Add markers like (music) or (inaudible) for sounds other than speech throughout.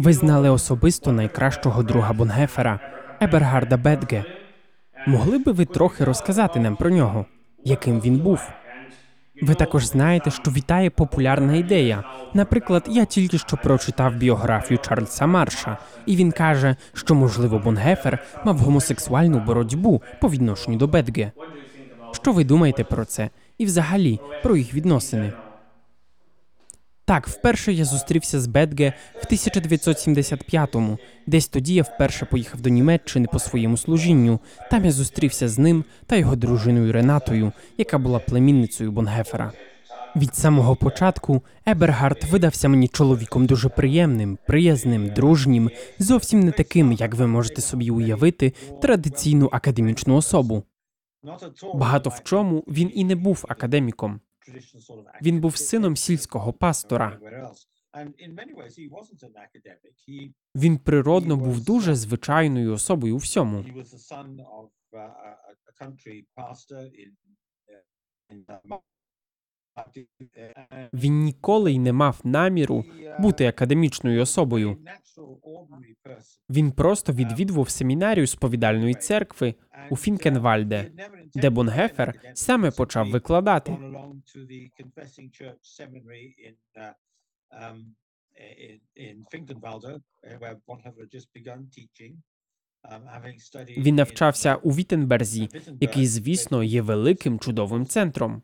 Ви знали особисто найкращого друга Бонгефера Ебергарда Бедге. Могли би ви трохи розказати нам про нього, яким він був? Ви також знаєте, що вітає популярна ідея. Наприклад, я тільки що прочитав біографію Чарльза Марша, і він каже, що можливо Бонгефер мав гомосексуальну боротьбу по відношенню до Бедге. Що ви думаєте про це? І взагалі про їх відносини? Так, вперше я зустрівся з Бедге в 1975-му. Десь тоді я вперше поїхав до Німеччини по своєму служінню. Там я зустрівся з ним та його дружиною Ренатою, яка була племінницею Бонгефера. Від самого початку Ебергард видався мені чоловіком дуже приємним, приязним, дружнім, зовсім не таким, як ви можете собі уявити, традиційну академічну особу. Багато в чому він і не був академіком. Він був сином сільського пастора. Він природно був дуже звичайною особою у всьому. Він ніколи й не мав наміру бути академічною особою. Він просто відвідував семінарію сповідальної церкви у Фінкенвальде, де Бонгефер саме почав викладати. Він навчався у Віттенберзі, який, звісно, є великим чудовим центром.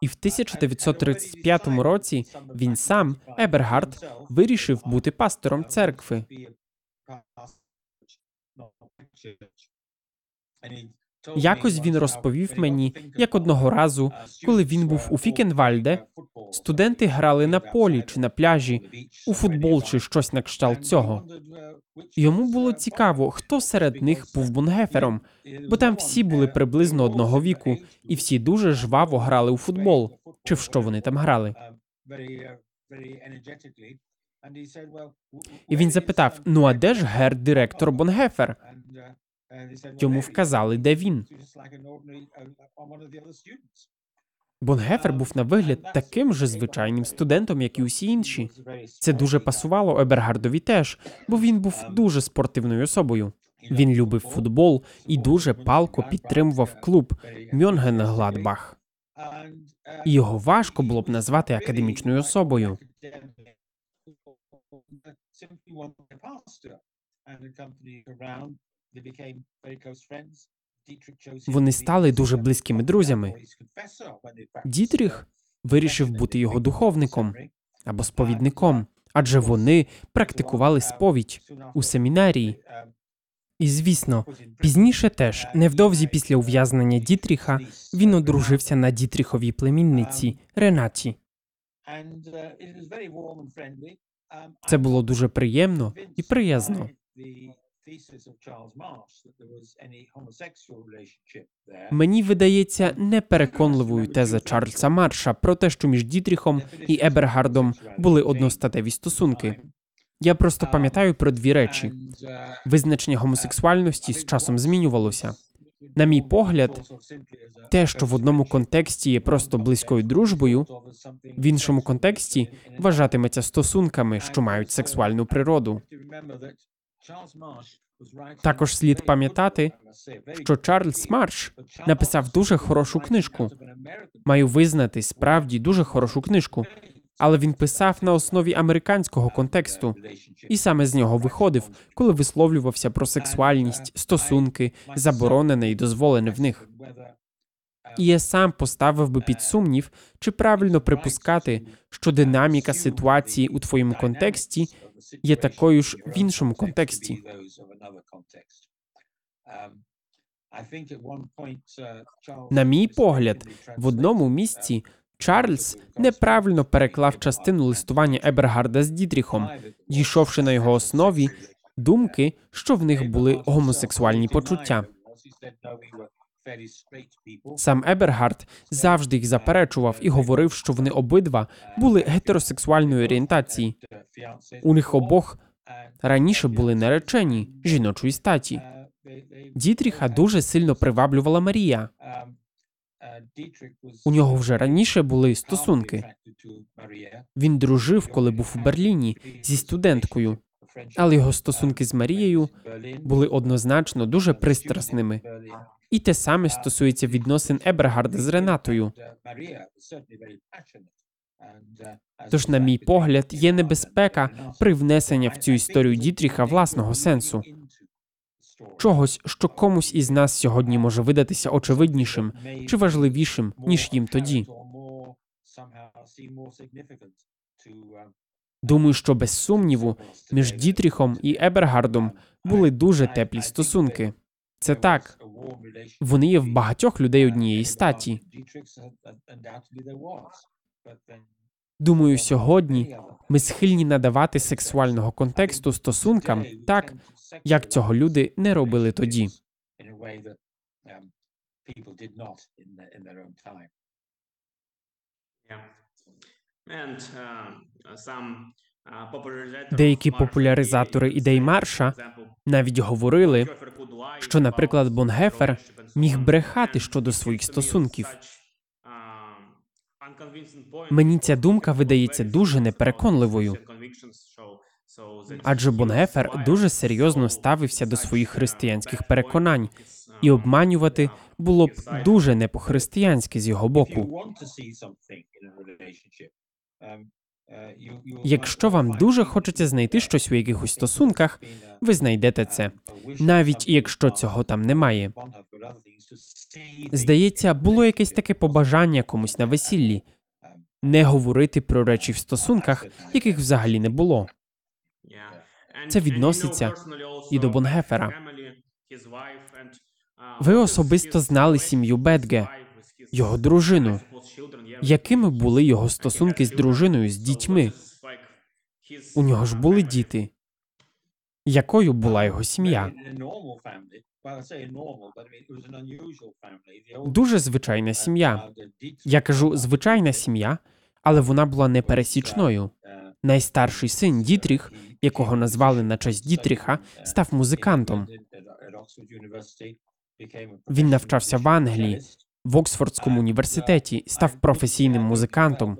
І в 1935 році він сам, Ебергард, вирішив бути пастором церкви. Якось він розповів мені, як одного разу, коли він був у Фікенвальде, студенти грали на полі чи на пляжі, у футбол чи щось на кшталт цього. Йому було цікаво, хто серед них був бунгефером, бо там всі були приблизно одного віку, і всі дуже жваво грали у футбол. Чи в що вони там грали? І він запитав: ну а де ж гер директор Бонгефер? Йому вказали, де він. Бонгефер був на вигляд таким же звичайним студентом, як і усі інші. Це дуже пасувало Ебергардові теж, бо він був дуже спортивною особою. Він любив футбол і дуже палко підтримував клуб Мьонгенгладбах. І його важко було б назвати академічною особою. Вони стали дуже близькими друзями. Дітріх вирішив бути його духовником або сповідником, адже вони практикували сповідь у семінарії. І звісно, пізніше теж, невдовзі після ув'язнення Дітріха, він одружився на Дітріховій племінниці Ренаті. Це було дуже приємно і приязно. Мені видається непереконливою теза Чарльза Марша про те, що між Дітріхом і Ебергардом були одностатеві стосунки. Я просто пам'ятаю про дві речі: визначення гомосексуальності з часом змінювалося. На мій погляд, те, що в одному контексті є просто близькою дружбою, в іншому контексті вважатиметься стосунками, що мають сексуальну природу. Також слід пам'ятати, що Чарльз Марш написав дуже хорошу книжку. Маю визнати справді дуже хорошу книжку, але він писав на основі американського контексту, і саме з нього виходив, коли висловлювався про сексуальність, стосунки, заборонене і дозволене в них. І я сам поставив би під сумнів, чи правильно припускати, що динаміка ситуації у твоєму контексті є такою ж в іншому контексті. На мій погляд, в одному місці Чарльз неправильно переклав частину листування Ебергарда з Дітріхом, дійшовши на його основі думки, що в них були гомосексуальні почуття. Сам Ебергард завжди їх заперечував і говорив, що вони обидва були гетеросексуальної орієнтації. У них обох раніше були наречені жіночої статі. Дітріха дуже сильно приваблювала Марія. У нього вже раніше були стосунки. Він дружив, коли був у Берліні зі студенткою, але його стосунки з Марією були однозначно дуже пристрасними. І те саме стосується відносин Ебергарда з Ренатою. Тож, на мій погляд, є небезпека при внесенні в цю історію Дітріха власного сенсу, чогось, що комусь із нас сьогодні може видатися очевиднішим чи важливішим, ніж їм тоді. Думаю, що без сумніву між Дітріхом і Ебергардом були дуже теплі стосунки. Це так. Вони є в багатьох людей однієї статі. Думаю, сьогодні ми схильні надавати сексуального контексту стосункам так, як цього люди не робили тоді. Деякі популяризатори ідей марша навіть говорили, що, наприклад, Бонгефер міг брехати щодо своїх стосунків. Мені ця думка видається дуже непереконливою. Адже Бонгефер дуже серйозно ставився до своїх християнських переконань, і обманювати було б дуже не по-християнськи з його боку. Якщо вам дуже хочеться знайти щось у якихось стосунках, ви знайдете це, навіть якщо цього там немає. Здається, було якесь таке побажання комусь на весіллі не говорити про речі в стосунках, яких взагалі не було. Це відноситься і до Бонгефера. Ви особисто знали сім'ю Бедге, його дружину. Якими були його стосунки з дружиною, з дітьми? У нього ж були діти. Якою була його сім'я? Дуже звичайна сім'я. Я кажу звичайна сім'я, але вона була непересічною. Найстарший син Дітріх, якого назвали на честь Дітріха, став музикантом. Він навчався в Англії, в Оксфордському університеті, став професійним музикантом,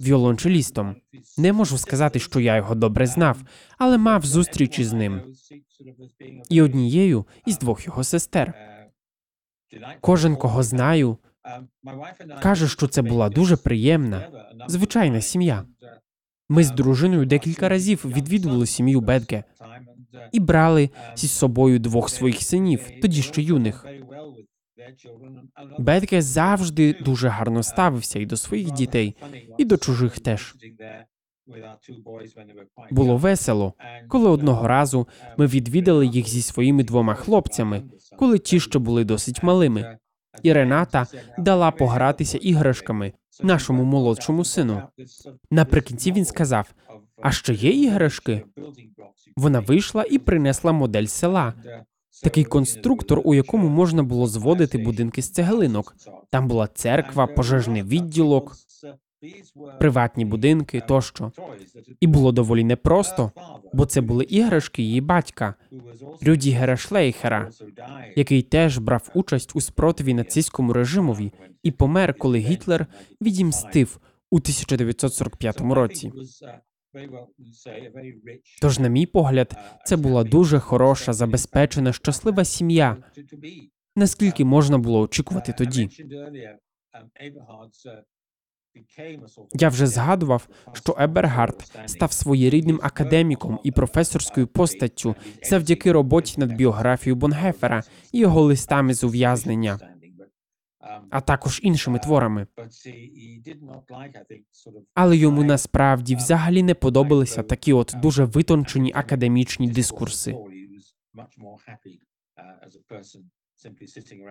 віолончелістом. Не можу сказати, що я його добре знав, але мав зустрічі з ним і однією із двох його сестер. Кожен, кого знаю, каже, що це була дуже приємна, звичайна сім'я. Ми з дружиною декілька разів відвідували сім'ю Бедге і брали зі собою двох своїх синів, тоді ще юних. Бедге завжди дуже гарно ставився і до своїх дітей, і до чужих теж. Було весело, коли одного разу ми відвідали їх зі своїми двома хлопцями, коли ті ще були досить малими. І Рената дала погратися іграшками нашому молодшому сину. Наприкінці він сказав: А ще є іграшки? Вона вийшла і принесла модель села. Такий конструктор, у якому можна було зводити будинки з цеглинок. Там була церква, пожежний відділок, приватні будинки тощо. І було доволі непросто, бо це були іграшки її батька Рюдігера Шлейхера, який теж брав участь у спротиві нацистському режимові і помер, коли Гітлер відімстив у 1945 році. Тож, на мій погляд, це була дуже хороша, забезпечена, щаслива сім'я. Наскільки можна було очікувати тоді? Я вже згадував, що Ебергард став своєрідним академіком і професорською постаттю завдяки роботі над біографією Бонгефера і його листами з ув'язнення, а також іншими творами. Але йому насправді взагалі не подобалися такі от дуже витончені академічні дискурси.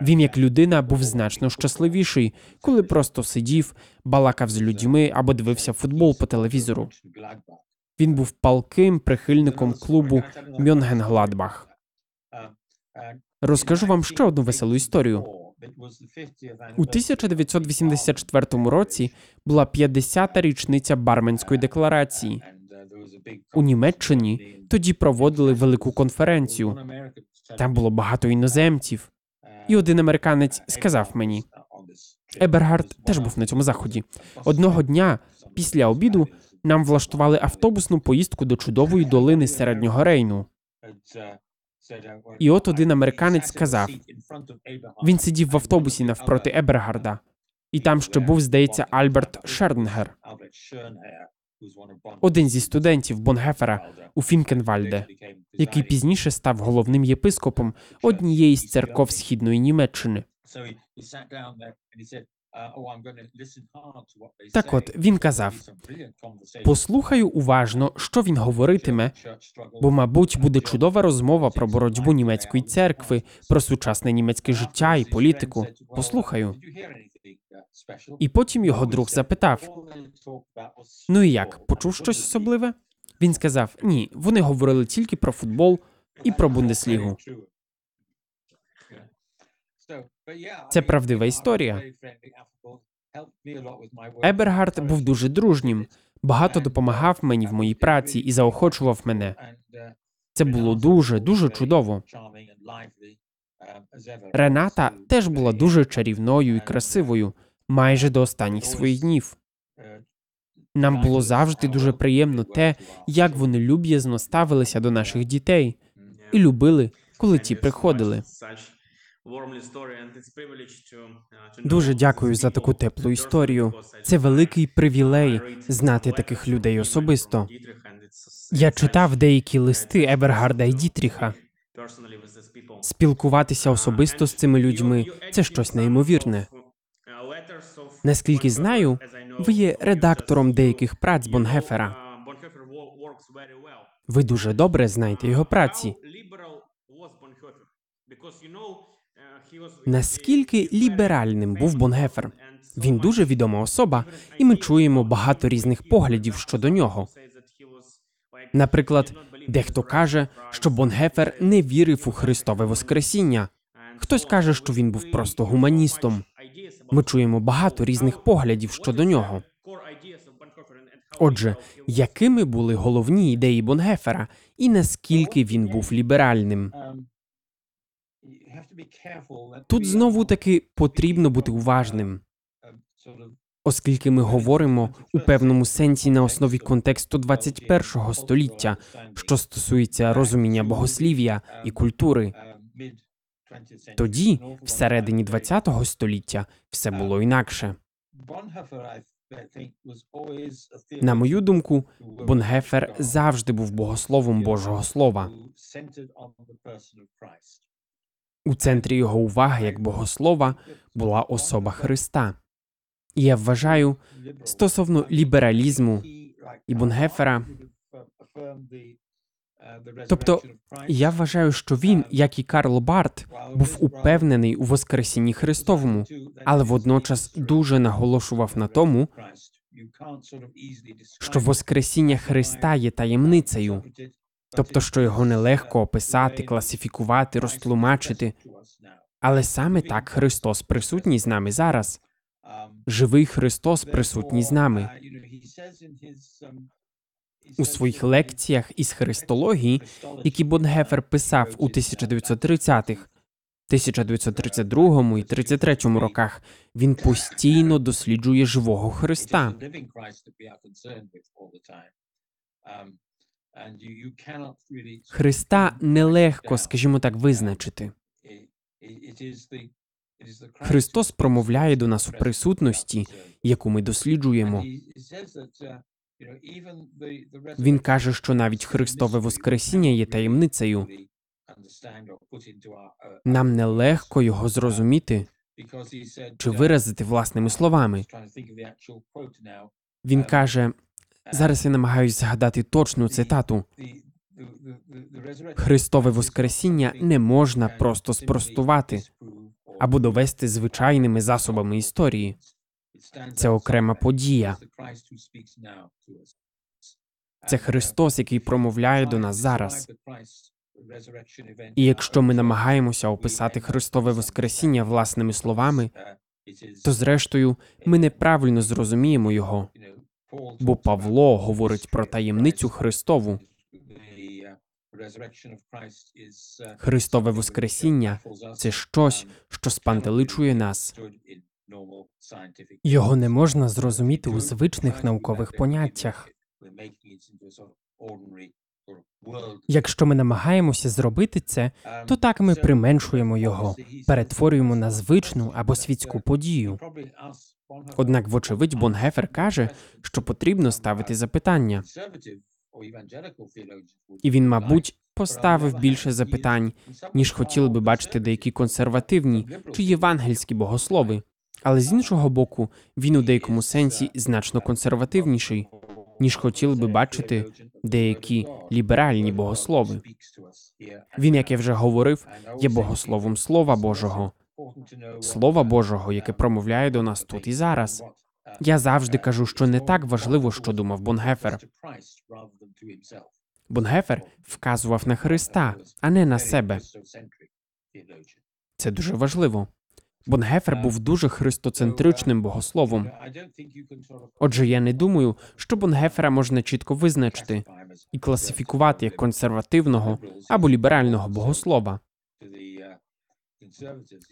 Він, як людина, був значно щасливіший, коли просто сидів, балакав з людьми або дивився футбол по телевізору. Він був палким прихильником клубу Мьонгенгладбах. Розкажу вам ще одну веселу історію. У 1984 році була 50-та річниця Барменської декларації. У Німеччині тоді проводили велику конференцію. Там було багато іноземців. І один американець сказав мені: Ебергард теж був на цьому заході. Одного дня після обіду нам влаштували автобусну поїздку до чудової долини середнього Рейну. І от один американець сказав, Він сидів в автобусі навпроти Ебергарда, і там ще був, здається, Альберт Шернгер, один зі студентів Бонгефера у Фінкенвальде, який пізніше став головним єпископом однієї з церков східної Німеччини. Так от він казав: Послухаю уважно, що він говоритиме, бо, мабуть, буде чудова розмова про боротьбу німецької церкви, про сучасне німецьке життя і політику. Послухаю. І потім його друг запитав: Ну і як, почув щось особливе? Він сказав: Ні, вони говорили тільки про футбол і про Бундеслігу. Це правдива історія. Ебергард був дуже дружнім, багато допомагав мені в моїй праці і заохочував мене. Це було дуже, дуже чудово. Рената теж була дуже чарівною і красивою, майже до останніх своїх днів. Нам було завжди дуже приємно те, як вони люб'язно ставилися до наших дітей і любили, коли ті приходили. Дуже дякую за таку теплу історію. Це великий привілей знати таких людей особисто. Я читав деякі листи Ебергарда і Дітріха. Спілкуватися особисто з цими людьми це щось неймовірне. Наскільки знаю, ви є редактором деяких праць Бонгефера. Ви дуже добре знаєте його праці. Наскільки ліберальним був Бонгефер? Він дуже відома особа, і ми чуємо багато різних поглядів щодо нього. Наприклад, дехто каже, що Бонгефер не вірив у Христове Воскресіння. Хтось каже, що він був просто гуманістом. Ми чуємо багато різних поглядів щодо нього. Отже, якими були головні ідеї Бонгефера і наскільки він був ліберальним? Тут знову таки потрібно бути уважним, оскільки ми говоримо у певному сенсі на основі контексту 21-го століття, що стосується розуміння богослів'я і культури. Тоді, всередині 20-го століття, все було інакше. На мою думку, Бонгефер завжди був богословом Божого Слова. У центрі його уваги як богослова була особа Христа. І я вважаю, стосовно лібералізму і Бонгефера, тобто я вважаю, що він, як і Карл Барт, був упевнений у Воскресінні Христовому, але водночас дуже наголошував на тому, що Воскресіння Христа є таємницею, тобто, що його нелегко описати, класифікувати, розтлумачити. Але саме так Христос присутній з нами зараз. Живий Христос присутній з нами. У своїх лекціях із христології, які Бонгефер писав у 1930-х, 1932 і 33 роках, він постійно досліджує живого Христа. Христа нелегко, скажімо так, визначити. Христос промовляє до нас у присутності, яку ми досліджуємо. Він каже, що навіть Христове Воскресіння є таємницею. Нам нелегко його зрозуміти чи виразити власними словами. Він каже: зараз я намагаюся згадати точну цитату. Христове Воскресіння не можна просто спростувати або довести звичайними засобами історії. Це окрема подія. Це Христос, який промовляє до нас зараз. І якщо ми намагаємося описати Христове Воскресіння власними словами, то зрештою ми неправильно зрозуміємо його, бо Павло говорить про таємницю Христову. Христове Воскресіння це щось, що спантеличує нас. Його не можна зрозуміти у звичних наукових поняттях. Якщо ми намагаємося зробити це, то так ми применшуємо його, перетворюємо на звичну або світську подію. Однак, вочевидь, Бонгефер каже, що потрібно ставити запитання, і він, мабуть, поставив більше запитань, ніж хотіли би бачити деякі консервативні чи євангельські богослови. Але з іншого боку, він у деякому сенсі значно консервативніший, ніж хотіли би бачити деякі ліберальні богослови. Він, як я вже говорив, є богословом Слова Божого, Слова Божого, яке промовляє до нас тут і зараз. Я завжди кажу, що не так важливо, що думав Бонгефер. Бонгефер вказував на Христа, а не на себе. Це дуже важливо. Бонгефер був дуже христоцентричним богословом. Отже, я не думаю, що Бонгефера можна чітко визначити і класифікувати як консервативного або ліберального богослова.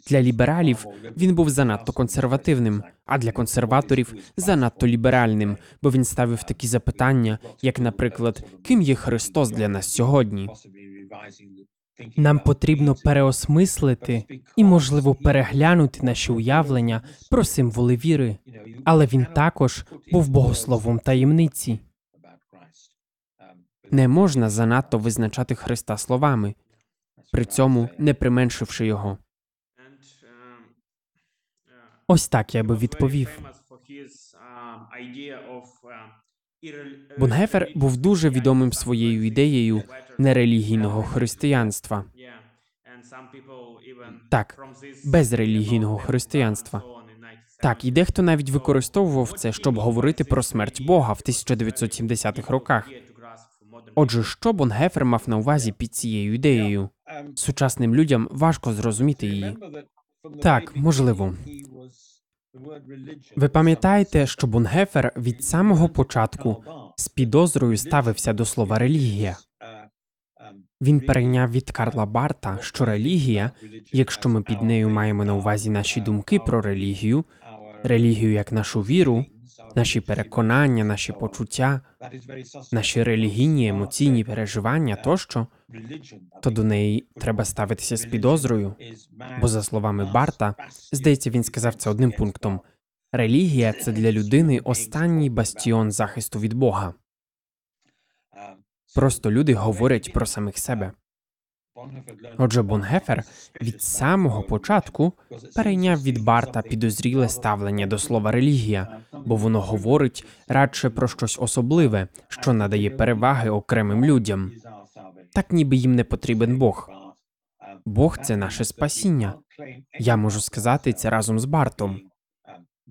Для лібералів він був занадто консервативним, а для консерваторів занадто ліберальним, бо він ставив такі запитання, як, наприклад, ким є Христос для нас сьогодні. Нам потрібно переосмислити і, можливо, переглянути наші уявлення про символи віри, але він також був богословом таємниці. Не можна занадто визначати Христа словами, при цьому не применшивши його. Ось так я би відповів. Бонгефер був дуже відомим своєю ідеєю нерелігійного християнства. Так, безрелігійного християнства. Так, і дехто навіть використовував це, щоб говорити про смерть Бога в 1970-х роках. Отже, що Бонгефер мав на увазі під цією ідеєю? Сучасним людям важко зрозуміти її. Так, можливо. Ви пам'ятаєте, що Бунгефер від самого початку з підозрою ставився до слова релігія. Він перейняв від Карла Барта, що релігія, якщо ми під нею маємо на увазі наші думки про релігію, релігію як нашу віру, наші переконання, наші почуття, наші релігійні емоційні переживання тощо, то до неї треба ставитися з підозрою. Бо, за словами Барта, здається, він сказав це одним пунктом: релігія це для людини останній бастіон захисту від Бога. Просто люди говорять про самих себе. Отже, Бонгефер від самого початку перейняв від Барта підозріле ставлення до слова релігія, бо воно говорить радше про щось особливе, що надає переваги окремим людям. Так ніби їм не потрібен Бог. Бог це наше спасіння. Я можу сказати це разом з Бартом.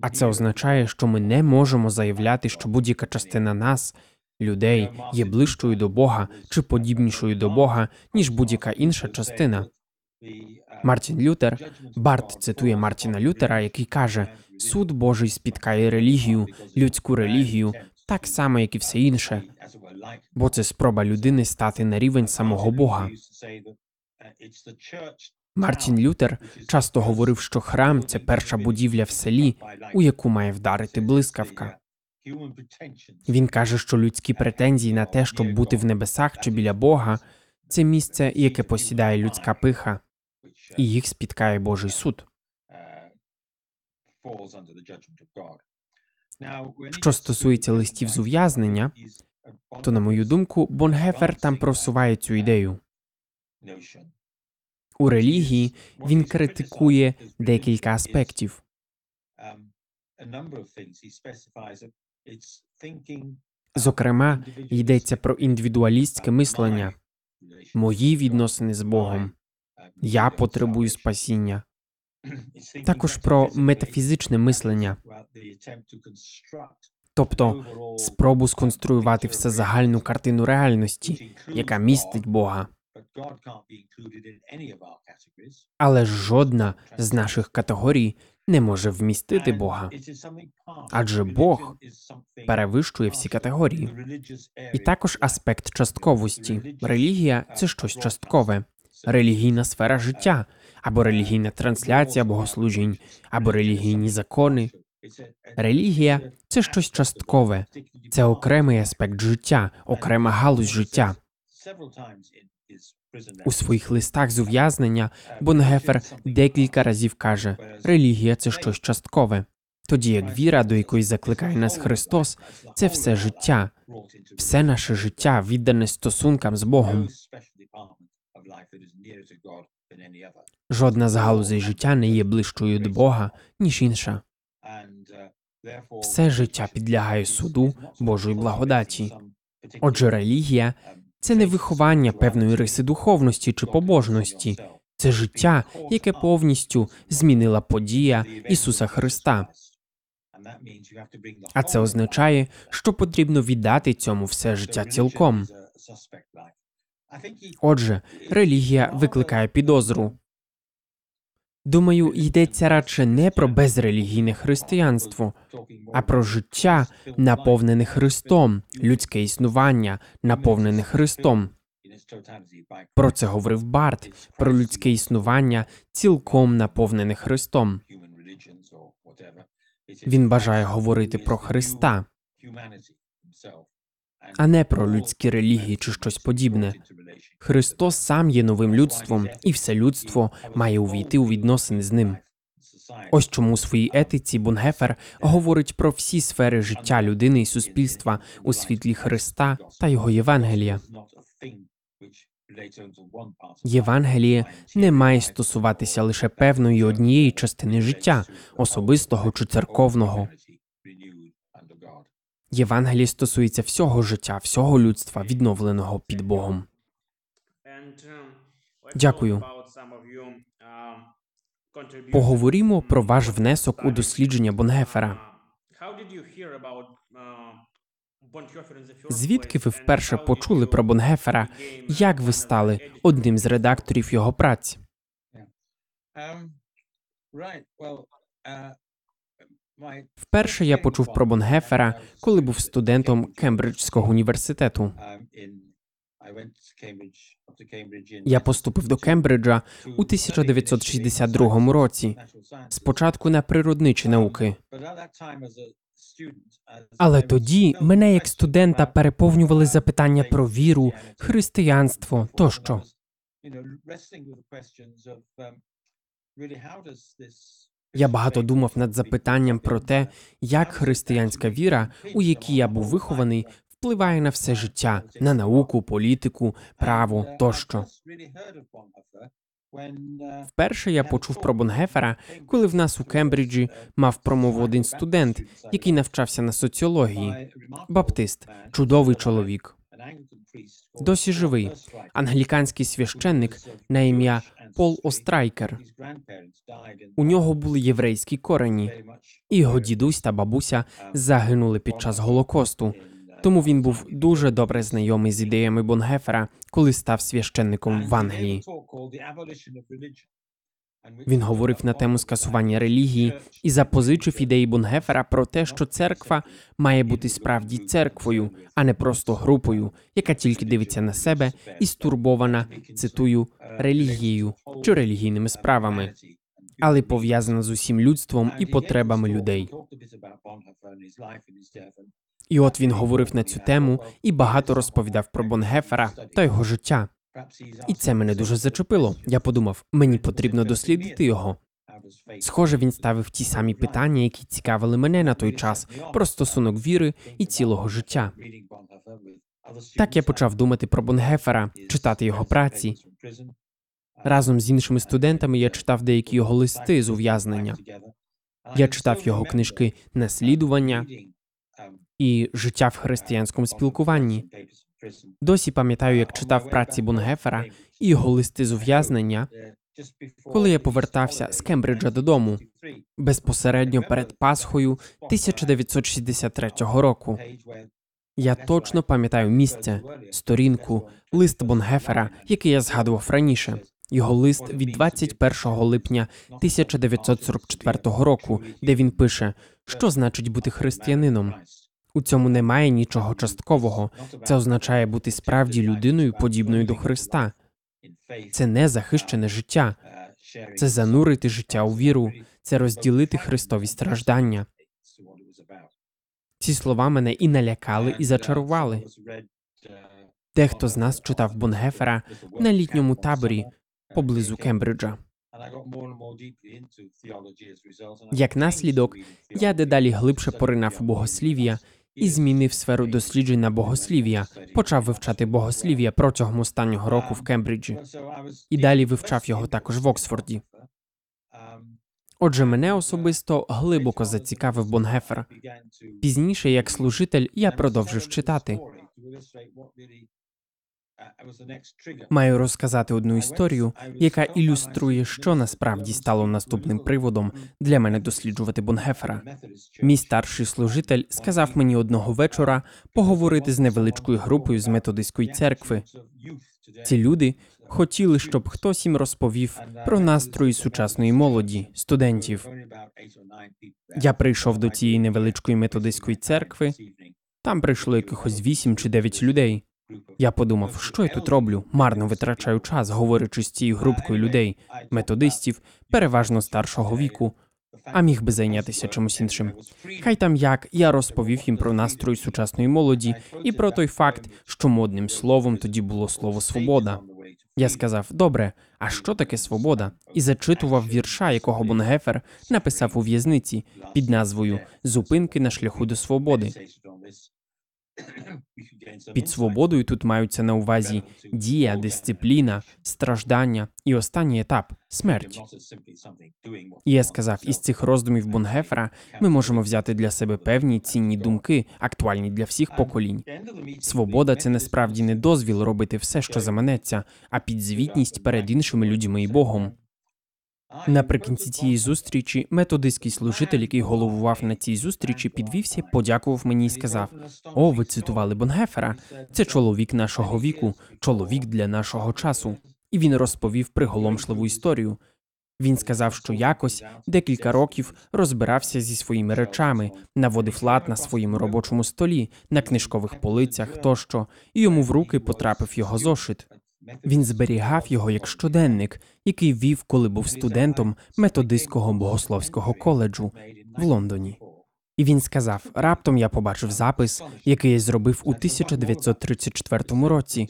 А це означає, що ми не можемо заявляти, що будь-яка частина нас, людей, є ближчою до Бога чи подібнішою до Бога, ніж будь-яка інша частина. Мартін Лютер, Барт цитує Мартіна Лютера, який каже: суд Божий спіткає релігію, людську релігію, так само, як і все інше, бо це спроба людини стати на рівень самого Бога. Мартін Лютер часто говорив, що храм це перша будівля в селі, у яку має вдарити блискавка. Він каже, що людські претензії на те, щоб бути в небесах чи біля Бога, це місце, яке посідає людська пиха, і їх спіткає Божий суд. Що стосується листів з ув'язнення, то, на мою думку, Бонгефер там просуває цю ідею. У релігії він критикує декілька аспектів. Зокрема, йдеться про індивідуалістське мислення, мої відносини з Богом. Я потребую спасіння. (clears throat) Також про метафізичне мислення, тобто спробу сконструювати всезагальну картину реальності, яка містить Бога. Але жодна з наших категорій не може вмістити Бога, адже Бог перевищує всі категорії. І також аспект частковості. Релігія це щось часткове, релігійна сфера життя, або релігійна трансляція богослужінь, або релігійні закони. Релігія це щось часткове, це окремий аспект життя, окрема галузь життя. У своїх листах з ув'язнення Бонгефер декілька разів каже: релігія це щось часткове. Тоді як віра, до якої закликає нас Христос, це все життя, все наше життя віддане стосункам з Богом. Жодна з галузей життя не є ближчою до Бога, ніж інша. Все життя підлягає суду Божої благодаті. Отже, релігія це не виховання певної риси духовності чи побожності, це життя, яке повністю змінила подія Ісуса Христа. А це означає, що потрібно віддати цьому все життя цілком. Отже, релігія викликає підозру. Думаю, йдеться радше не про безрелігійне християнство, а про життя, наповнене Христом, людське існування, наповнене Христом. Про це говорив Барт, про людське існування, цілком наповнене Христом. Він бажає говорити про Христа, а не про людські релігії чи щось подібне. Христос сам є новим людством, і все людство має увійти у відносини з ним. Ось чому у своїй етиці Бунгефер говорить про всі сфери життя людини і суспільства у світлі Христа та його Євангелія. Євангеліє не має стосуватися лише певної однієї частини життя, особистого чи церковного. Євангеліє стосується всього життя, всього людства, відновленого під Богом. Дякую. Поговоримо про ваш внесок у дослідження Бонгефера. Звідки ви вперше почули про Бонгефера? Як ви стали одним з редакторів його праць? Вперше я почув про Бонгефера, коли був студентом Кембриджського університету. Я поступив до Кембриджа у 1962 році. Спочатку на природничі науки. Але тоді мене як студента переповнювали запитання про віру, християнство тощо. Я багато думав над запитанням про те, як християнська віра, у якій я був вихований, впливає на все життя, на науку, політику, право тощо. Вперше я почув про Бонгефера, коли в нас у Кембриджі мав промову один студент, який навчався на соціології. Баптист, чудовий чоловік. Досі живий англіканський священник на ім'я Пол Острайкер. У нього були єврейські корені, і його дідусь та бабуся загинули під час голокосту. Тому він був дуже добре знайомий з ідеями Бонгефера, коли став священником в Англії. Він говорив на тему скасування релігії і запозичив ідеї Бонгефера про те, що церква має бути справді церквою, а не просто групою, яка тільки дивиться на себе і стурбована цитую релігією чи релігійними справами, але пов'язана з усім людством і потребами людей. І от він говорив на цю тему і багато розповідав про Бонгефера та його життя. І це мене дуже зачепило. Я подумав, мені потрібно дослідити його. Схоже, він ставив ті самі питання, які цікавили мене на той час, про стосунок віри і цілого життя. Так я почав думати про Бонгефера, читати його праці. Разом з іншими студентами я читав деякі його листи з ув'язнення. Я читав його книжки Наслідування і життя в християнському спілкуванні. Досі пам'ятаю, як читав праці Бунгефера і його листи з ув'язнення, коли я повертався з Кембриджа додому безпосередньо перед Пасхою 1963 року. Я точно пам'ятаю місце, сторінку, лист Бонгефера, який я згадував раніше. Його лист від 21 липня 1944 року, де він пише, що значить бути християнином. У цьому немає нічого часткового. Це означає бути справді людиною, подібною до Христа. Це не захищене життя. Це занурити життя у віру, це розділити Христові страждання. Ці слова мене і налякали, і зачарували. Дехто з нас читав Бонгефера на літньому таборі поблизу Кембриджа. Як наслідок, я дедалі глибше поринав у богослів'я і змінив сферу досліджень на богослів'я, почав вивчати богослів'я протягом останнього року в Кембриджі. І далі вивчав його також в Оксфорді. Отже, мене особисто глибоко зацікавив Бонгефер. Пізніше, як служитель, я продовжив читати. Маю розказати одну історію, яка ілюструє, що насправді стало наступним приводом для мене досліджувати Бонгефера. Мій старший служитель сказав мені одного вечора поговорити з невеличкою групою з методистської церкви. Ці люди хотіли, щоб хтось їм розповів про настрої сучасної молоді, студентів. Я прийшов до цієї невеличкої методистської церкви. Там прийшло якихось вісім чи дев'ять людей. Я подумав, що я тут роблю? Марно витрачаю час, говорячи з цією групкою людей, методистів, переважно старшого віку, а міг би зайнятися чимось іншим. Хай там як я розповів їм про настрої сучасної молоді і про той факт, що модним словом тоді було слово свобода. Я сказав: добре, а що таке свобода? І зачитував вірша, якого Бонгефер написав у в'язниці під назвою Зупинки на шляху до свободи. (coughs) Під свободою тут маються на увазі дія, дисципліна, страждання. І останній етап смерть. І я сказав, із цих роздумів Бонгефера ми можемо взяти для себе певні цінні думки, актуальні для всіх поколінь. Свобода це насправді не дозвіл робити все, що заманеться, а підзвітність перед іншими людьми і Богом. Наприкінці цієї зустрічі методистський служитель, який головував на цій зустрічі, підвівся, подякував мені і сказав: О, ви цитували Бонгефера. Це чоловік нашого віку, чоловік для нашого часу. І він розповів приголомшливу історію. Він сказав, що якось декілька років розбирався зі своїми речами, наводив лад на своєму робочому столі, на книжкових полицях тощо, і йому в руки потрапив його зошит. Він зберігав його як щоденник, який вів, коли був студентом методистського богословського коледжу в Лондоні. І він сказав: раптом я побачив запис, який я зробив у 1934 році,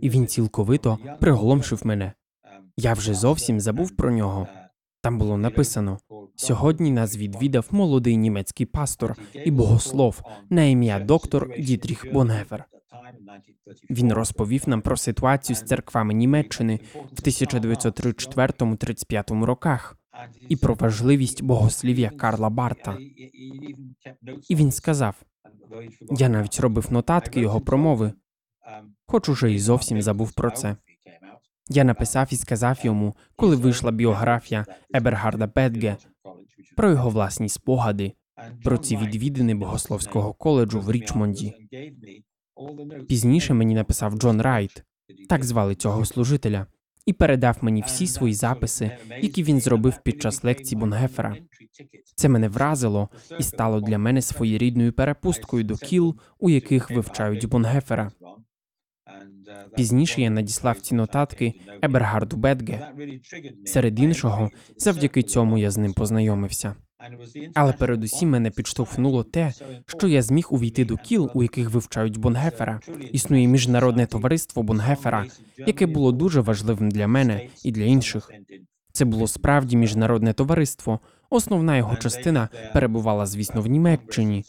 і він цілковито приголомшив мене. Я вже зовсім забув про нього. Там було написано: сьогодні нас відвідав молодий німецький пастор і богослов на ім'я доктор Дітріх Бонгефер. Він розповів нам про ситуацію з церквами Німеччини в 1934-35 роках і про важливість богослів'я Карла Барта. І він сказав: я навіть робив нотатки його промови, хоч уже і зовсім забув про це. Я написав і сказав йому, коли вийшла біографія Ебергарда Бетге, про його власні спогади, про ці відвідини богословського коледжу в Річмонді. Пізніше мені написав Джон Райт, так звали цього служителя, і передав мені всі свої записи, які він зробив під час лекцій Бонгефера. Це мене вразило і стало для мене своєрідною перепусткою до кіл, у яких вивчають Бонгефера. Пізніше я надіслав ці нотатки Ебергарду Бетге. Серед іншого, завдяки цьому я з ним познайомився. Але передусім мене підштовхнуло те, що я зміг увійти до кіл, у яких вивчають Бонгефера. Існує міжнародне товариство Бонгефера, яке було дуже важливим для мене і для інших. Це було справді міжнародне товариство. Основна його частина перебувала, звісно, в Німеччині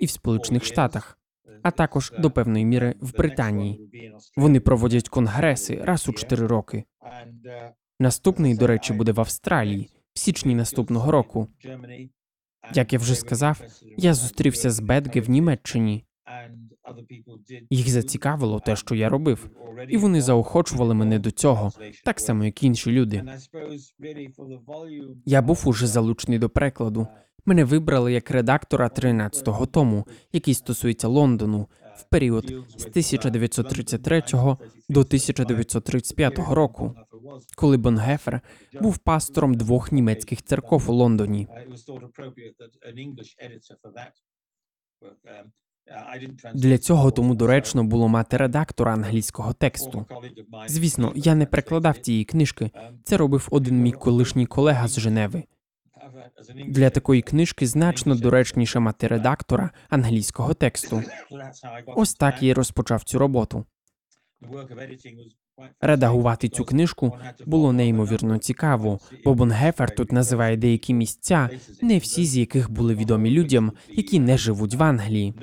і в Сполучених Штатах, а також до певної міри в Британії. Вони проводять конгреси раз у чотири роки. Наступний, до речі, буде в Австралії січні наступного року. Як я вже сказав, я зустрівся з Бетге в Німеччині. Їх зацікавило те, що я робив, і вони заохочували мене до цього, так само, як і інші люди. Я був уже залучений до перекладу. Мене вибрали як редактора 13-го тому, який стосується Лондону, в період з 1933 до 1935 року, коли Бонгефер був пастором двох німецьких церков у Лондоні. Для цього тому доречно було мати редактора англійського тексту. Звісно, я не перекладав тієї книжки. Це робив один мій колишній колега з Женеви. Для такої книжки значно доречніше мати редактора англійського тексту. Ось так я й розпочав цю роботу. Редагувати цю книжку було неймовірно цікаво, бо Бонгефер тут називає деякі місця, не всі з яких були відомі людям, які не живуть в Англії.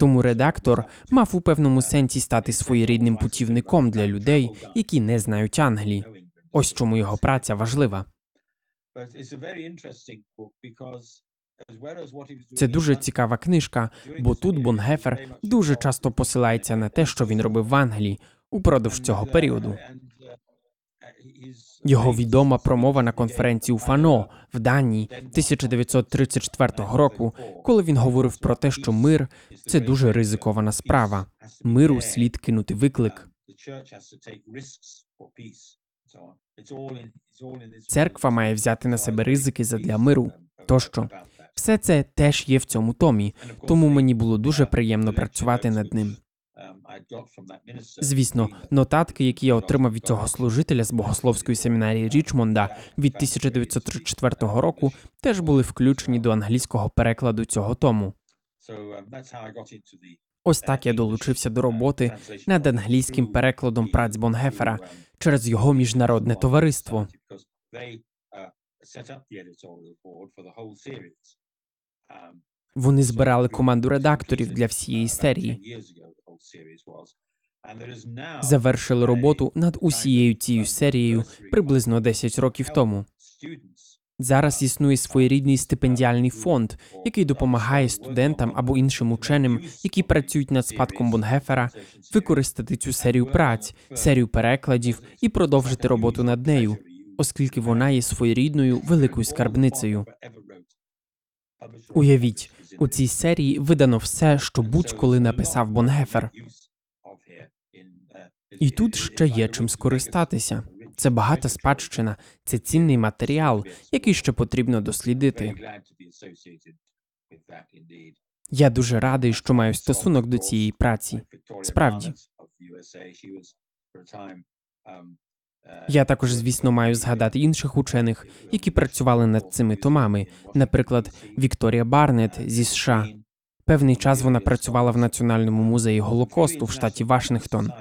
Тому редактор мав у певному сенсі стати своєрідним путівником для людей, які не знають Англії. Ось чому його праця важлива. Це дуже цікава книжка, бо тут Бонгефер дуже часто посилається на те, що він робив в Англії упродовж цього періоду. Його відома промова на конференції у Фано в Данії 1934 року, коли він говорив про те, що мир це дуже ризикована справа. Миру слід кинути виклик. Церква має взяти на себе ризики задля миру. Тощо все це теж є в цьому томі, тому мені було дуже приємно працювати над ним. Звісно, нотатки, які я отримав від цього служителя з богословської семінарії Річмонда від 1934 року, теж були включені до англійського перекладу цього тому. Ось так я долучився до роботи над англійським перекладом праць Бонгефера через його міжнародне товариство. Вони збирали команду редакторів для всієї серії. Завершили роботу над усією цією серією приблизно 10 років тому. Зараз існує своєрідний стипендіальний фонд, який допомагає студентам або іншим ученим, які працюють над спадком Бонгефера, використати цю серію праць, серію перекладів і продовжити роботу над нею, оскільки вона є своєрідною великою скарбницею. Уявіть, у цій серії видано все, що будь-коли написав Бонгефер. І тут ще є чим скористатися. Це багата спадщина, це цінний матеріал, який ще потрібно дослідити. Я дуже радий, що маю стосунок до цієї праці. Справді. Я також, звісно, маю згадати інших учених, які працювали над цими томами, наприклад, Вікторія Барнет зі США. Певний час вона працювала в Національному музеї Голокосту в штаті Вашингтон,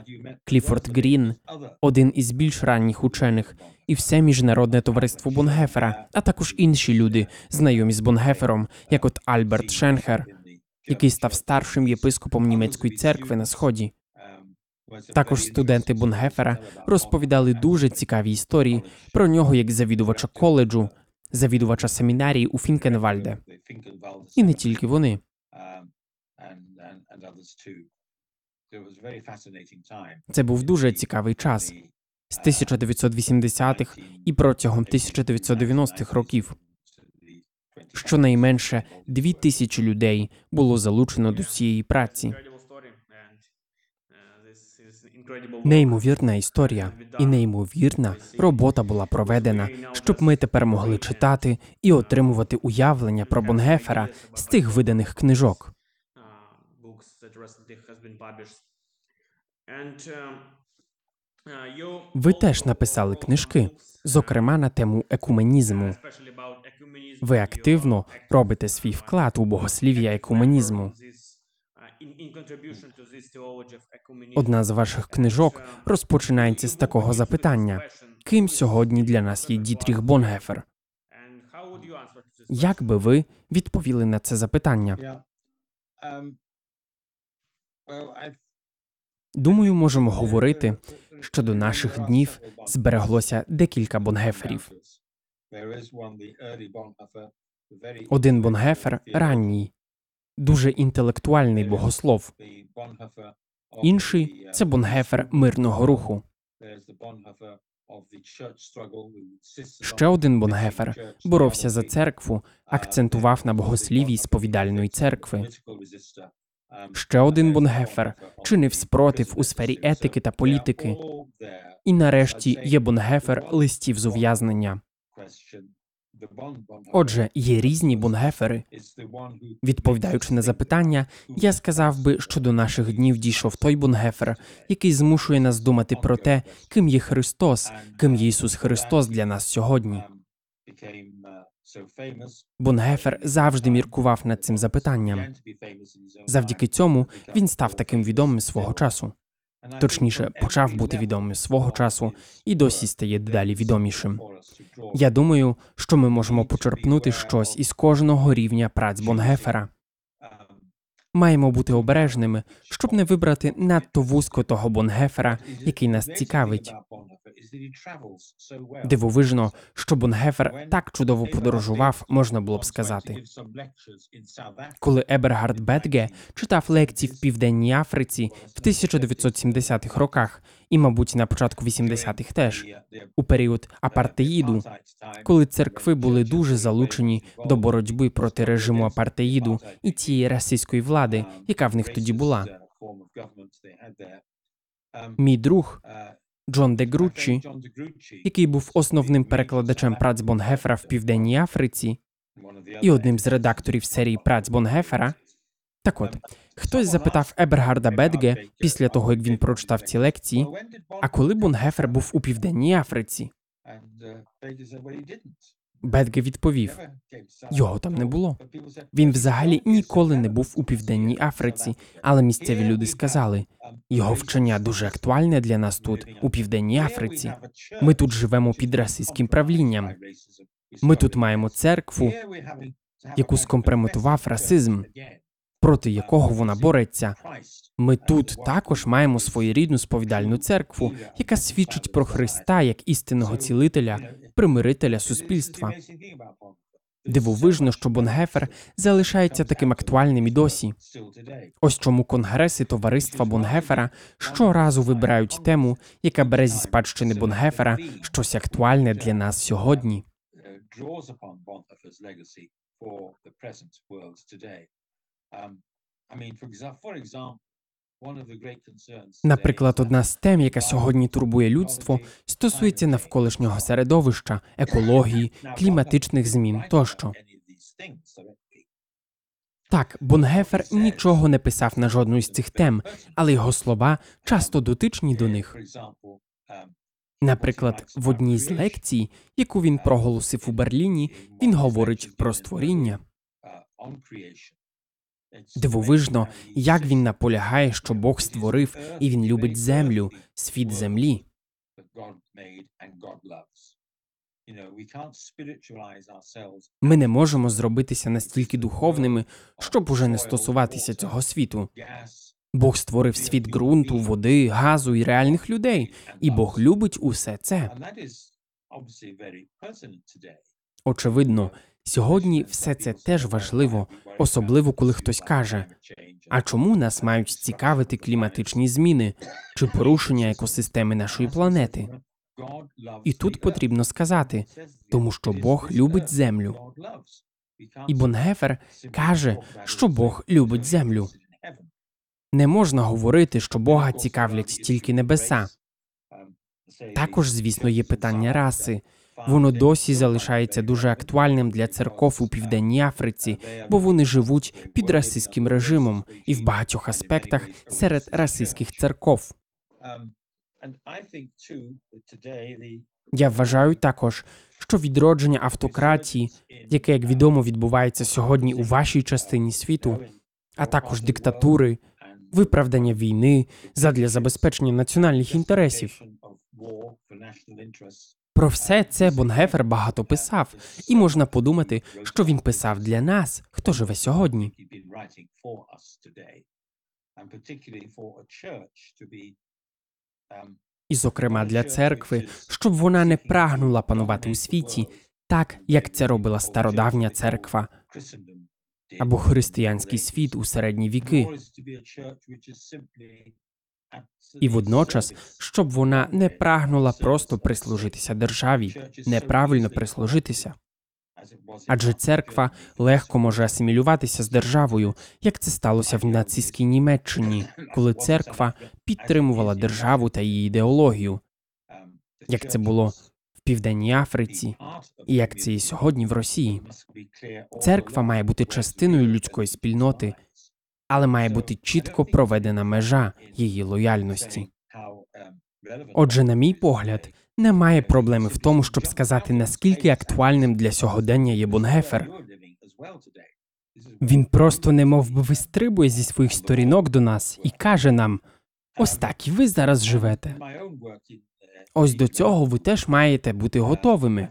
Кліфорд Грін, один із більш ранніх учених, і все міжнародне товариство Бонгефера, а також інші люди, знайомі з Бонгефером, як от Альберт Шенхер, який став старшим єпископом німецької церкви на сході. Також студенти Бонгефера розповідали дуже цікаві історії про нього як завідувача коледжу, завідувача семінарії у Фінкенвальде. І не тільки вони. Це був дуже цікавий час з 1980-х і протягом 1990-х років. Щонайменше дві тисячі людей було залучено до цієї праці. Неймовірна історія і неймовірна робота була проведена, щоб ми тепер могли читати і отримувати уявлення про Бонгефера з тих виданих книжок. Ви теж написали книжки, зокрема на тему екуменізму. Ви активно робите свій вклад у богослів'я екуменізму. Одна з ваших книжок розпочинається з такого запитання: ким сьогодні для нас є Дітріх Бонгефер? Як би ви відповіли на це запитання? Думаю, можемо говорити, що до наших днів збереглося декілька бонгеферів. Один бонгефер ранній, дуже інтелектуальний богослов. Інший це бонгефер мирного руху. Ще один бонгефер боровся за церкву, акцентував на богослів'ї сповідальної церкви. Ще один бонгефер чинив спротив у сфері етики та політики. І нарешті є бонгефер листів з ув'язнення. Отже, є різні бунгефери. Відповідаючи на запитання, я сказав би, що до наших днів дійшов той бунгефер, який змушує нас думати про те, ким є Христос, ким є Ісус Христос для нас сьогодні. Бунгефер завжди міркував над цим запитанням. Завдяки цьому він став таким відомим свого часу. Точніше, почав бути відомим свого часу і досі стає дедалі відомішим. Я думаю, що ми можемо почерпнути щось із кожного рівня праць Бонгефера. Маємо бути обережними, щоб не вибрати надто вузько того Бонгефера, який нас цікавить. Дивовижно, що Бонгефер так чудово подорожував, можна було б сказати. Коли Ебергард Бетге читав лекції в Південній Африці в 1970-х роках, і, мабуть, на початку 80-х теж, у період апартеїду, коли церкви були дуже залучені до боротьби проти режиму апартеїду і тієї расистської влади, яка в них тоді була. Мій друг Джон де Груччі, який був основним перекладачем праць Бонгефера в Південній Африці і одним з редакторів серії праць Бонгефера. Так от, хтось запитав Ебергарда Бедге після того, як він прочитав ці лекції, а коли Бонгефер був у Південній Африці? Бедге відповів: його там не було. Він взагалі ніколи не був у Південній Африці, але місцеві люди сказали, його вчення дуже актуальне для нас тут, у Південній Африці. Ми тут живемо під расистським правлінням. Ми тут маємо церкву, яку скомпрометував расизм, проти якого вона бореться. Ми тут також маємо своєрідну сповідальну церкву, яка свідчить про Христа як істинного цілителя, примирителя суспільства. Дивовижно, що Бонгефер залишається таким актуальним і досі. Ось чому конгреси товариства Бонгефера щоразу вибирають тему, яка бере зі спадщини Бонгефера щось актуальне для нас сьогодні. Наприклад, одна з тем, яка сьогодні турбує людство, стосується навколишнього середовища, екології, кліматичних змін тощо. Так, Бонгефер нічого не писав на жодну з цих тем, але його слова часто дотичні до них. Наприклад, в одній з лекцій, яку він проголосив у Берліні, він говорить про створіння. Дивовижно, як він наполягає, що Бог створив і він любить землю, світ землі. Ми не можемо зробитися настільки духовними, щоб уже не стосуватися цього світу. Бог створив світ ґрунту, води, газу і реальних людей, і Бог любить усе це. Очевидно, сьогодні все це теж важливо, особливо коли хтось каже: а чому нас мають цікавити кліматичні зміни чи порушення екосистеми нашої планети? І тут потрібно сказати, тому що Бог любить землю. І Бонгефер каже, що Бог любить землю. Не можна говорити, що Бога цікавлять тільки небеса. Також, звісно, є питання раси. Воно досі залишається дуже актуальним для церков у південній Африці, бо вони живуть під расистським режимом і в багатьох аспектах серед расистських церков. Я вважаю також, що відродження автократії, яке як відомо відбувається сьогодні у вашій частині світу, а також диктатури, виправдання війни задля забезпечення національних інтересів. Про все це Бонгефер багато писав, і можна подумати, що він писав для нас, хто живе сьогодні. І, зокрема, для церкви, щоб вона не прагнула панувати у світі, так як це робила стародавня церква або християнський світ у середні віки. І водночас, щоб вона не прагнула просто прислужитися державі, неправильно прислужитися. Адже церква легко може асимілюватися з державою, як це сталося в нацистській Німеччині, (coughs) коли церква підтримувала державу та її ідеологію, як це було в Південній Африці, і як це і сьогодні в Росії. Церква має бути частиною людської спільноти, але має бути чітко проведена межа її лояльності. Отже, на мій погляд, немає проблеми в тому, щоб сказати, наскільки актуальним для сьогодення є Бонгефер. Він просто немов би вистрибує зі своїх сторінок до нас і каже нам: ось так і ви зараз живете. Ось до цього ви теж маєте бути готовими.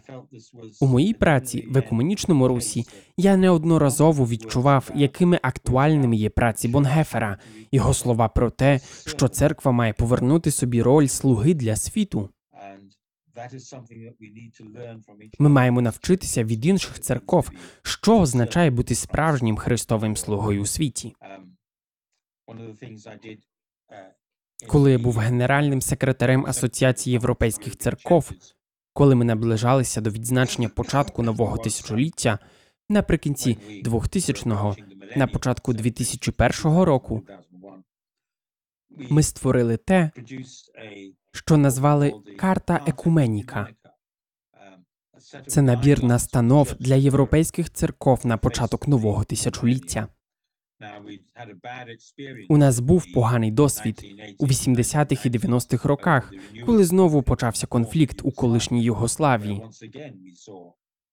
У моїй праці в екуменічному русі я неодноразово відчував, якими актуальними є праці Бонгефера, його слова про те, що церква має повернути собі роль слуги для світу. Ми маємо навчитися від інших церков, що означає бути справжнім христовим слугою у світі. Коли я був генеральним секретарем Асоціації європейських церков, коли ми наближалися до відзначення початку нового тисячоліття, наприкінці 2000-го, на початку 2001 року, ми створили те, що назвали карта екуменіка. Це набір настанов для європейських церков на початок нового тисячоліття. У нас був поганий досвід у 80-х і 90-х роках, коли знову почався конфлікт у колишній Югославії.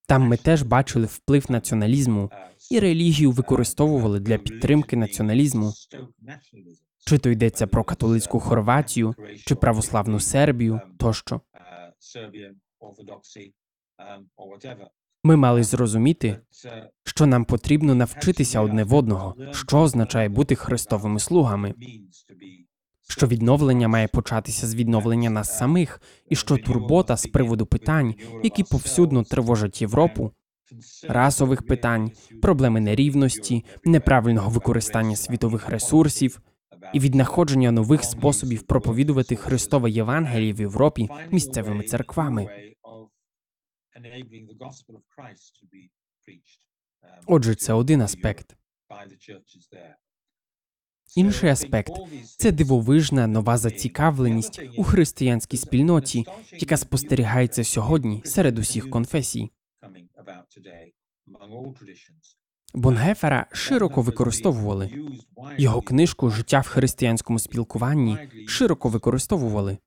Там ми теж бачили вплив націоналізму і релігію використовували для підтримки націоналізму. Чи то йдеться про католицьку Хорватію, чи православну Сербію тощо. Ми мали зрозуміти, що нам потрібно навчитися одне в одного, що означає бути христовими слугами, що відновлення має початися з відновлення нас самих, і що турбота з приводу питань, які повсюдно тривожать Європу, расових питань, проблеми нерівності, неправильного використання світових ресурсів і віднаходження нових способів проповідувати Христове Євангеліє в Європі місцевими церквами. Отже, це один аспект. Інший аспект це дивовижна нова зацікавленість у християнській спільноті, яка спостерігається сьогодні серед усіх конфесій. Бонгефера широко використовували його книжку Життя в християнському спілкуванні широко використовували.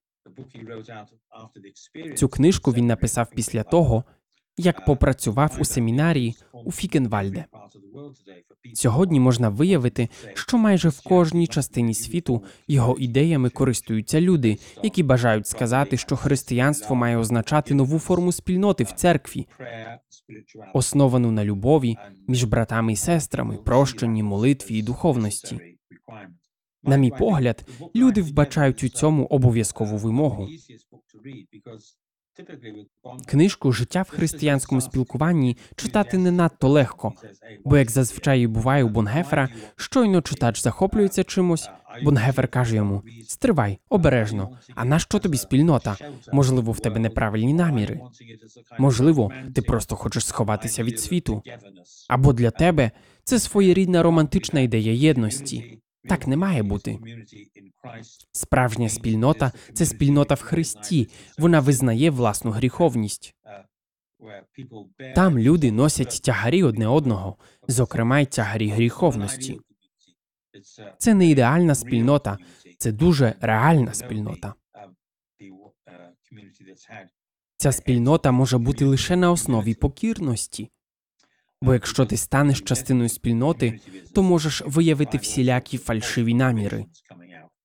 Цю книжку він написав після того, як попрацював у семінарії у Фікенвальде. Сьогодні можна виявити, що майже в кожній частині світу його ідеями користуються люди, які бажають сказати, що християнство має означати нову форму спільноти в церкві, основану на любові між братами і сестрами, прощенні, молитві і духовності. На мій погляд, люди вбачають у цьому обов'язкову вимогу. Книжку життя в християнському спілкуванні читати не надто легко, бо як зазвичай буває у Бонгефера, щойно читач захоплюється чимось. Бонгефер каже йому: Стривай, обережно. А на що тобі спільнота? Можливо, в тебе неправильні наміри. Можливо, ти просто хочеш сховатися від світу. Або для тебе це своєрідна романтична ідея єдності. Так не має бути. Справжня спільнота це спільнота в Христі. Вона визнає власну гріховність. Там люди носять тягарі одне одного, зокрема й тягарі гріховності. Це не ідеальна спільнота, це дуже реальна спільнота. Ця спільнота може бути лише на основі покірності. Бо якщо ти станеш частиною спільноти, то можеш виявити всілякі фальшиві наміри,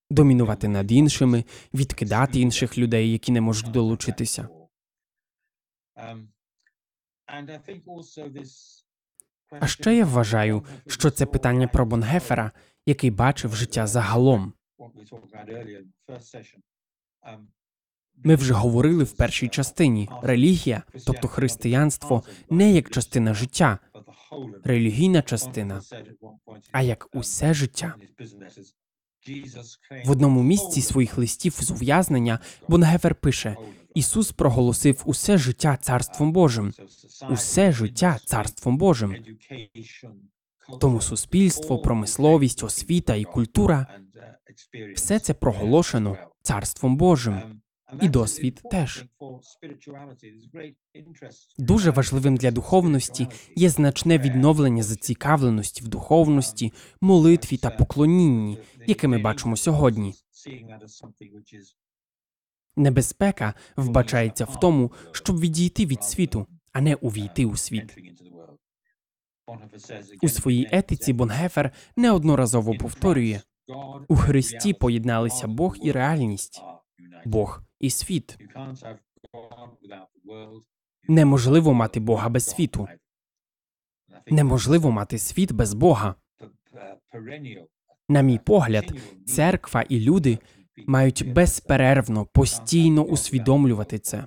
домінувати над іншими, відкидати інших людей, які не можуть долучитися. А ще я вважаю, що це питання про Бонгефера, який бачив життя загалом. Ми вже говорили в першій частині релігія, тобто християнство, не як частина життя, релігійна частина, а як усе життя. В одному місці своїх листів з ув'язнення Бонгефер пише: Ісус проголосив усе життя царством Божим, усе життя царством Божим. Тому суспільство, промисловість, освіта і культура все це проголошено царством Божим. І досвід теж. Дуже важливим для духовності є значне відновлення зацікавленості в духовності, молитві та поклонінні, яке ми бачимо сьогодні. Небезпека вбачається в тому, щоб відійти від світу, а не увійти у світ. У своїй етиці Бонгефер неодноразово повторює у Христі поєдналися Бог і реальність, Бог і світ. Неможливо мати Бога без світу. Неможливо мати світ без Бога. На мій погляд, церква і люди мають безперервно постійно усвідомлювати це.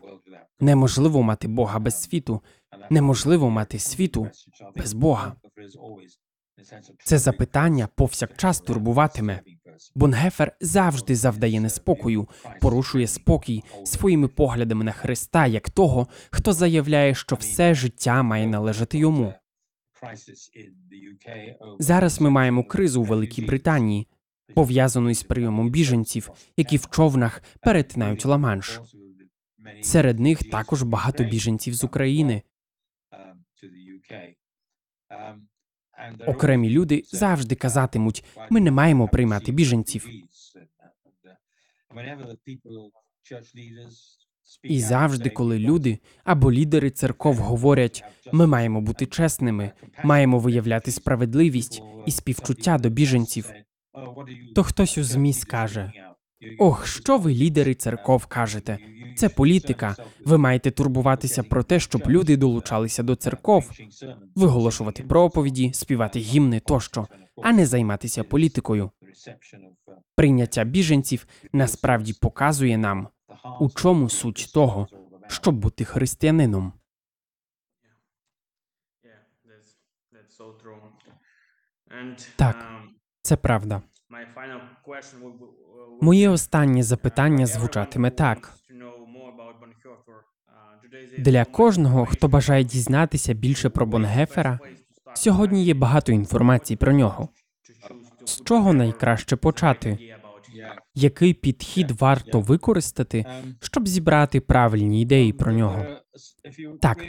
Неможливо мати Бога без світу. Неможливо мати світу без Бога. Це запитання повсякчас турбуватиме. Бонгефер завжди завдає неспокою, порушує спокій своїми поглядами на Христа як того, хто заявляє, що все життя має належати йому. Зараз ми маємо кризу у Великій Британії, пов'язану із прийомом біженців, які в човнах перетинають Ла-Манш. Серед них також багато біженців з України. Окремі люди завжди казатимуть: ми не маємо приймати біженців. І завжди, коли люди або лідери церков говорять, ми маємо бути чесними, маємо виявляти справедливість і співчуття до біженців, то хтось у ЗМІ скаже: Ох, що ви, лідери церков, кажете? Це політика. Ви маєте турбуватися про те, щоб люди долучалися до церков, виголошувати проповіді, співати гімни тощо, а не займатися політикою. Прийняття біженців насправді показує нам, у чому суть того, щоб бути християнином. Так, це правда. Моє останнє запитання звучатиме так. Для кожного, хто бажає дізнатися більше про Бонгефера, сьогодні є багато інформації про нього. З чого найкраще почати? Який підхід варто використати, щоб зібрати правильні ідеї про нього? Так,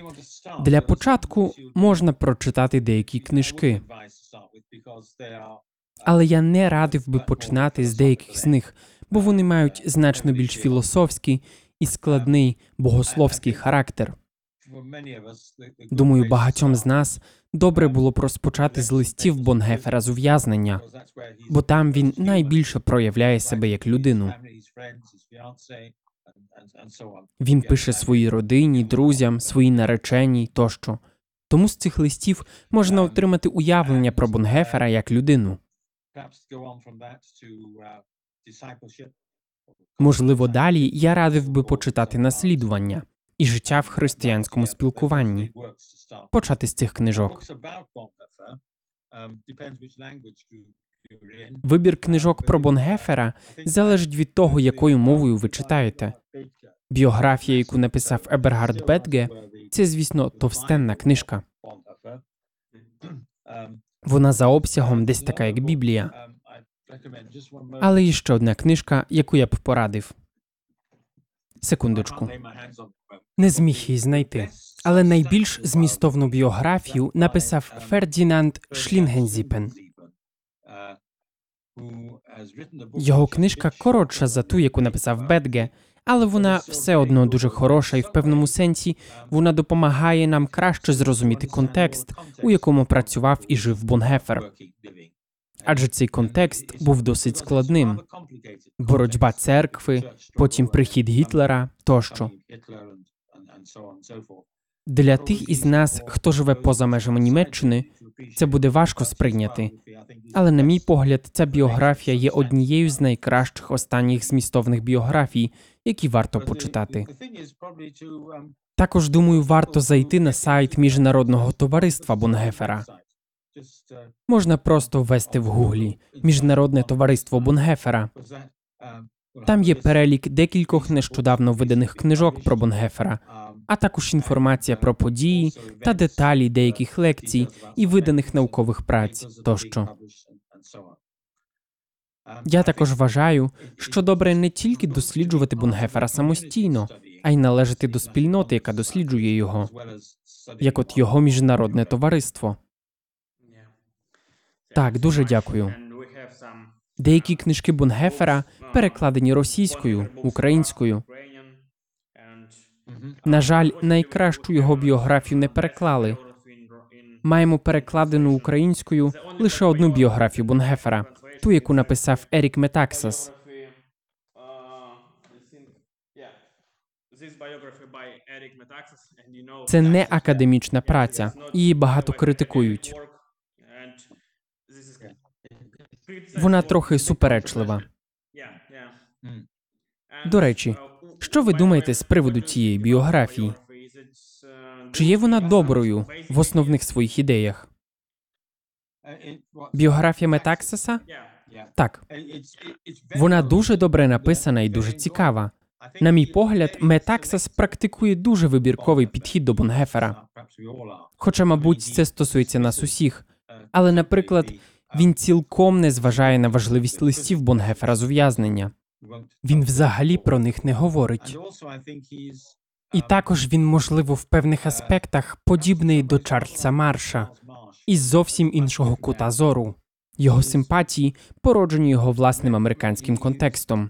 для початку можна прочитати деякі книжки, але я не радив би починати з деяких з них, бо вони мають значно більш філософський і складний богословський характер. Думаю, багатьом з нас добре було б розпочати з листів Бонгефера з ув'язнення, бо там він найбільше проявляє себе як людину. Він пише своїй родині, друзям, своїй нареченій тощо. Тому з цих листів можна отримати уявлення про Бонгефера як людину. Можливо, далі я радив би почитати наслідування і життя в християнському спілкуванні. Почати з цих книжок. Вибір книжок про Бонгефера залежить від того, якою мовою ви читаєте. Біографія, яку написав Ебергард Бетге, це, звісно, товстенна книжка. Вона за обсягом десь така, як Біблія. Але є ще одна книжка, яку я б порадив. Секундочку. Не зміг її знайти. Але найбільш змістовну біографію написав Фердінанд Шлінгензіпен. Його книжка коротша за ту, яку написав Бетге, але вона все одно дуже хороша, і в певному сенсі вона допомагає нам краще зрозуміти контекст, у якому працював і жив Бонгефер. Адже цей контекст був досить складним: боротьба церкви, потім прихід Гітлера тощо. Для тих із нас, хто живе поза межами Німеччини, це буде важко сприйняти. Але, на мій погляд, ця біографія є однією з найкращих останніх змістовних біографій, які варто почитати. Також думаю, варто зайти на сайт міжнародного товариства Бонгефера. Можна просто ввести в гуглі Міжнародне товариство Бонгефера. Там є перелік декількох нещодавно виданих книжок про Бонгефера, а також інформація про події та деталі деяких лекцій і виданих наукових праць тощо. Я також вважаю, що добре не тільки досліджувати Бунгефера самостійно, а й належати до спільноти, яка досліджує його, як от його міжнародне товариство. Так, дуже дякую. Деякі книжки Бунгефера перекладені російською, українською. На жаль, найкращу його біографію не переклали. Маємо перекладену українською лише одну біографію Бунгефера, ту, яку написав Ерік Метаксас. Це не академічна праця, її багато критикують. Вона трохи суперечлива. До речі, що ви думаєте з приводу цієї біографії? Чи є вона доброю в основних своїх ідеях? Біографія Метаксаса? Так, вона дуже добре написана і дуже цікава. На мій погляд, Метаксас практикує дуже вибірковий підхід до Бунгефера. Хоча, мабуть, це стосується нас усіх. Але, наприклад, він цілком не зважає на важливість листів Бонгефера з ув'язнення. Він взагалі про них не говорить. І також він, можливо, в певних аспектах подібний до Чарльза Марша із зовсім іншого кута зору. Його симпатії породжені його власним американським контекстом.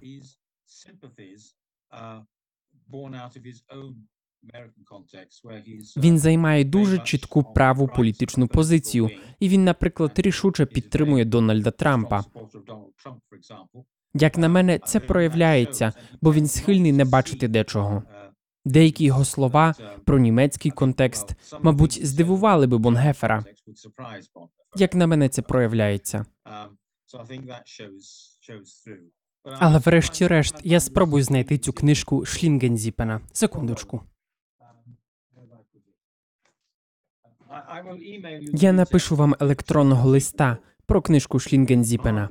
Він займає дуже чітку праву політичну позицію, і він, наприклад, рішуче підтримує Дональда Трампа. Як на мене, це проявляється, бо він схильний не бачити дечого. Деякі його слова про німецький контекст, мабуть, здивували би Бонгефера. Як на мене, це проявляється. Але врешті-решт я спробую знайти цю книжку Шлінгензіпена. Секундочку. Я напишу вам електронного листа про книжку Шлінгензіпена.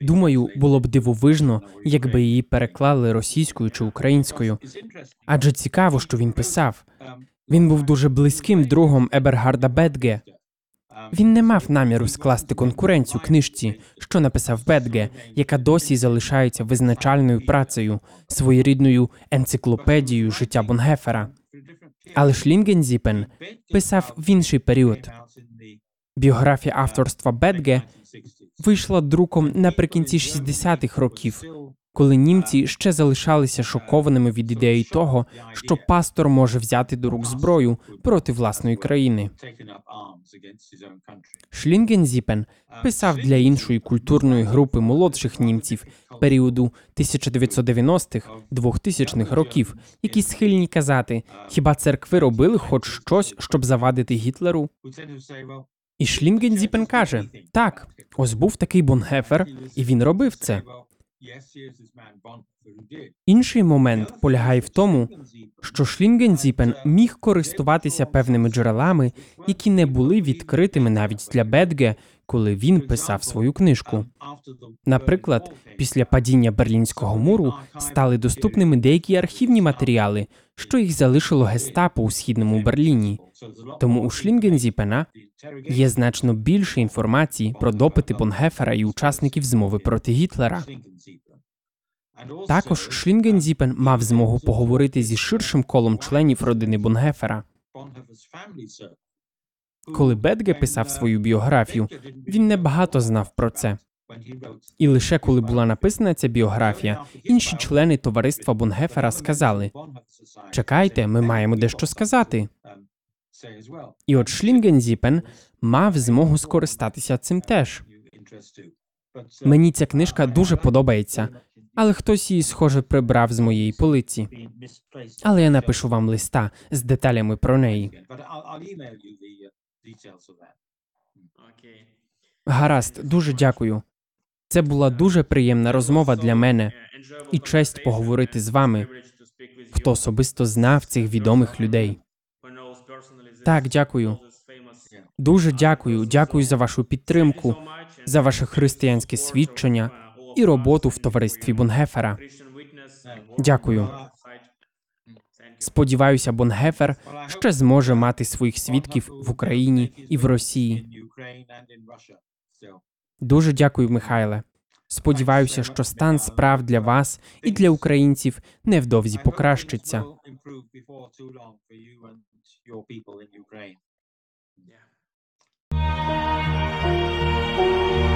Думаю, було б дивовижно, якби її переклали російською чи українською. Адже цікаво, що він писав. Він був дуже близьким другом Ебергарда Бетге. Він не мав наміру скласти конкуренцію книжці, що написав Бетге, яка досі залишається визначальною працею, своєрідною енциклопедією життя Бонгефера. Але Шлінгензіпен писав в інший період. Біографія авторства Бетге вийшла друком наприкінці 60-х років, коли німці ще залишалися шокованими від ідеї того, що пастор може взяти до рук зброю проти власної країни. Шлінгензіпен писав для іншої культурної групи молодших німців періоду 1990-х, 2000-х років, які схильні казати, хіба церкви робили хоч щось, щоб завадити Гітлеру? І Шлінгензіпен каже: так, ось був такий Бонгефер, і він робив це. Інший момент полягає в тому, що Шлінгензіпен міг користуватися певними джерелами, які не були відкритими навіть для Бетге, коли він писав свою книжку. Наприклад, після падіння Берлінського муру стали доступними деякі архівні матеріали, що їх залишило гестапо у східному Берліні. Тому у Шлінгензіпена є значно більше інформації про допити Бонгефера і учасників змови проти Гітлера. Також Шлінгензіпен мав змогу поговорити зі ширшим колом членів родини Бонгефера. Коли Бетге писав свою біографію, він небагато знав про це. І лише коли була написана ця біографія, інші члени товариства Бонгефера сказали: чекайте, ми маємо дещо сказати. І от Шлінгензіпен мав змогу скористатися цим теж. Мені ця книжка дуже подобається, але хтось її, схоже, прибрав з моєї полиці. Але я напишу вам листа з деталями про неї. Гаразд, дуже дякую. Це була дуже приємна розмова для мене і честь поговорити з вами, хто особисто знав цих відомих людей. Так, дякую. Дуже дякую. Дякую за вашу підтримку, за ваше християнське свідчення і роботу в товаристві Бонгефера. Дякую. Сподіваюся, Бонгефер ще зможе мати своїх свідків в Україні і в Росії. Дуже дякую, Михайле. Сподіваюся, що стан справ для вас і для українців невдовзі покращиться. Yeah.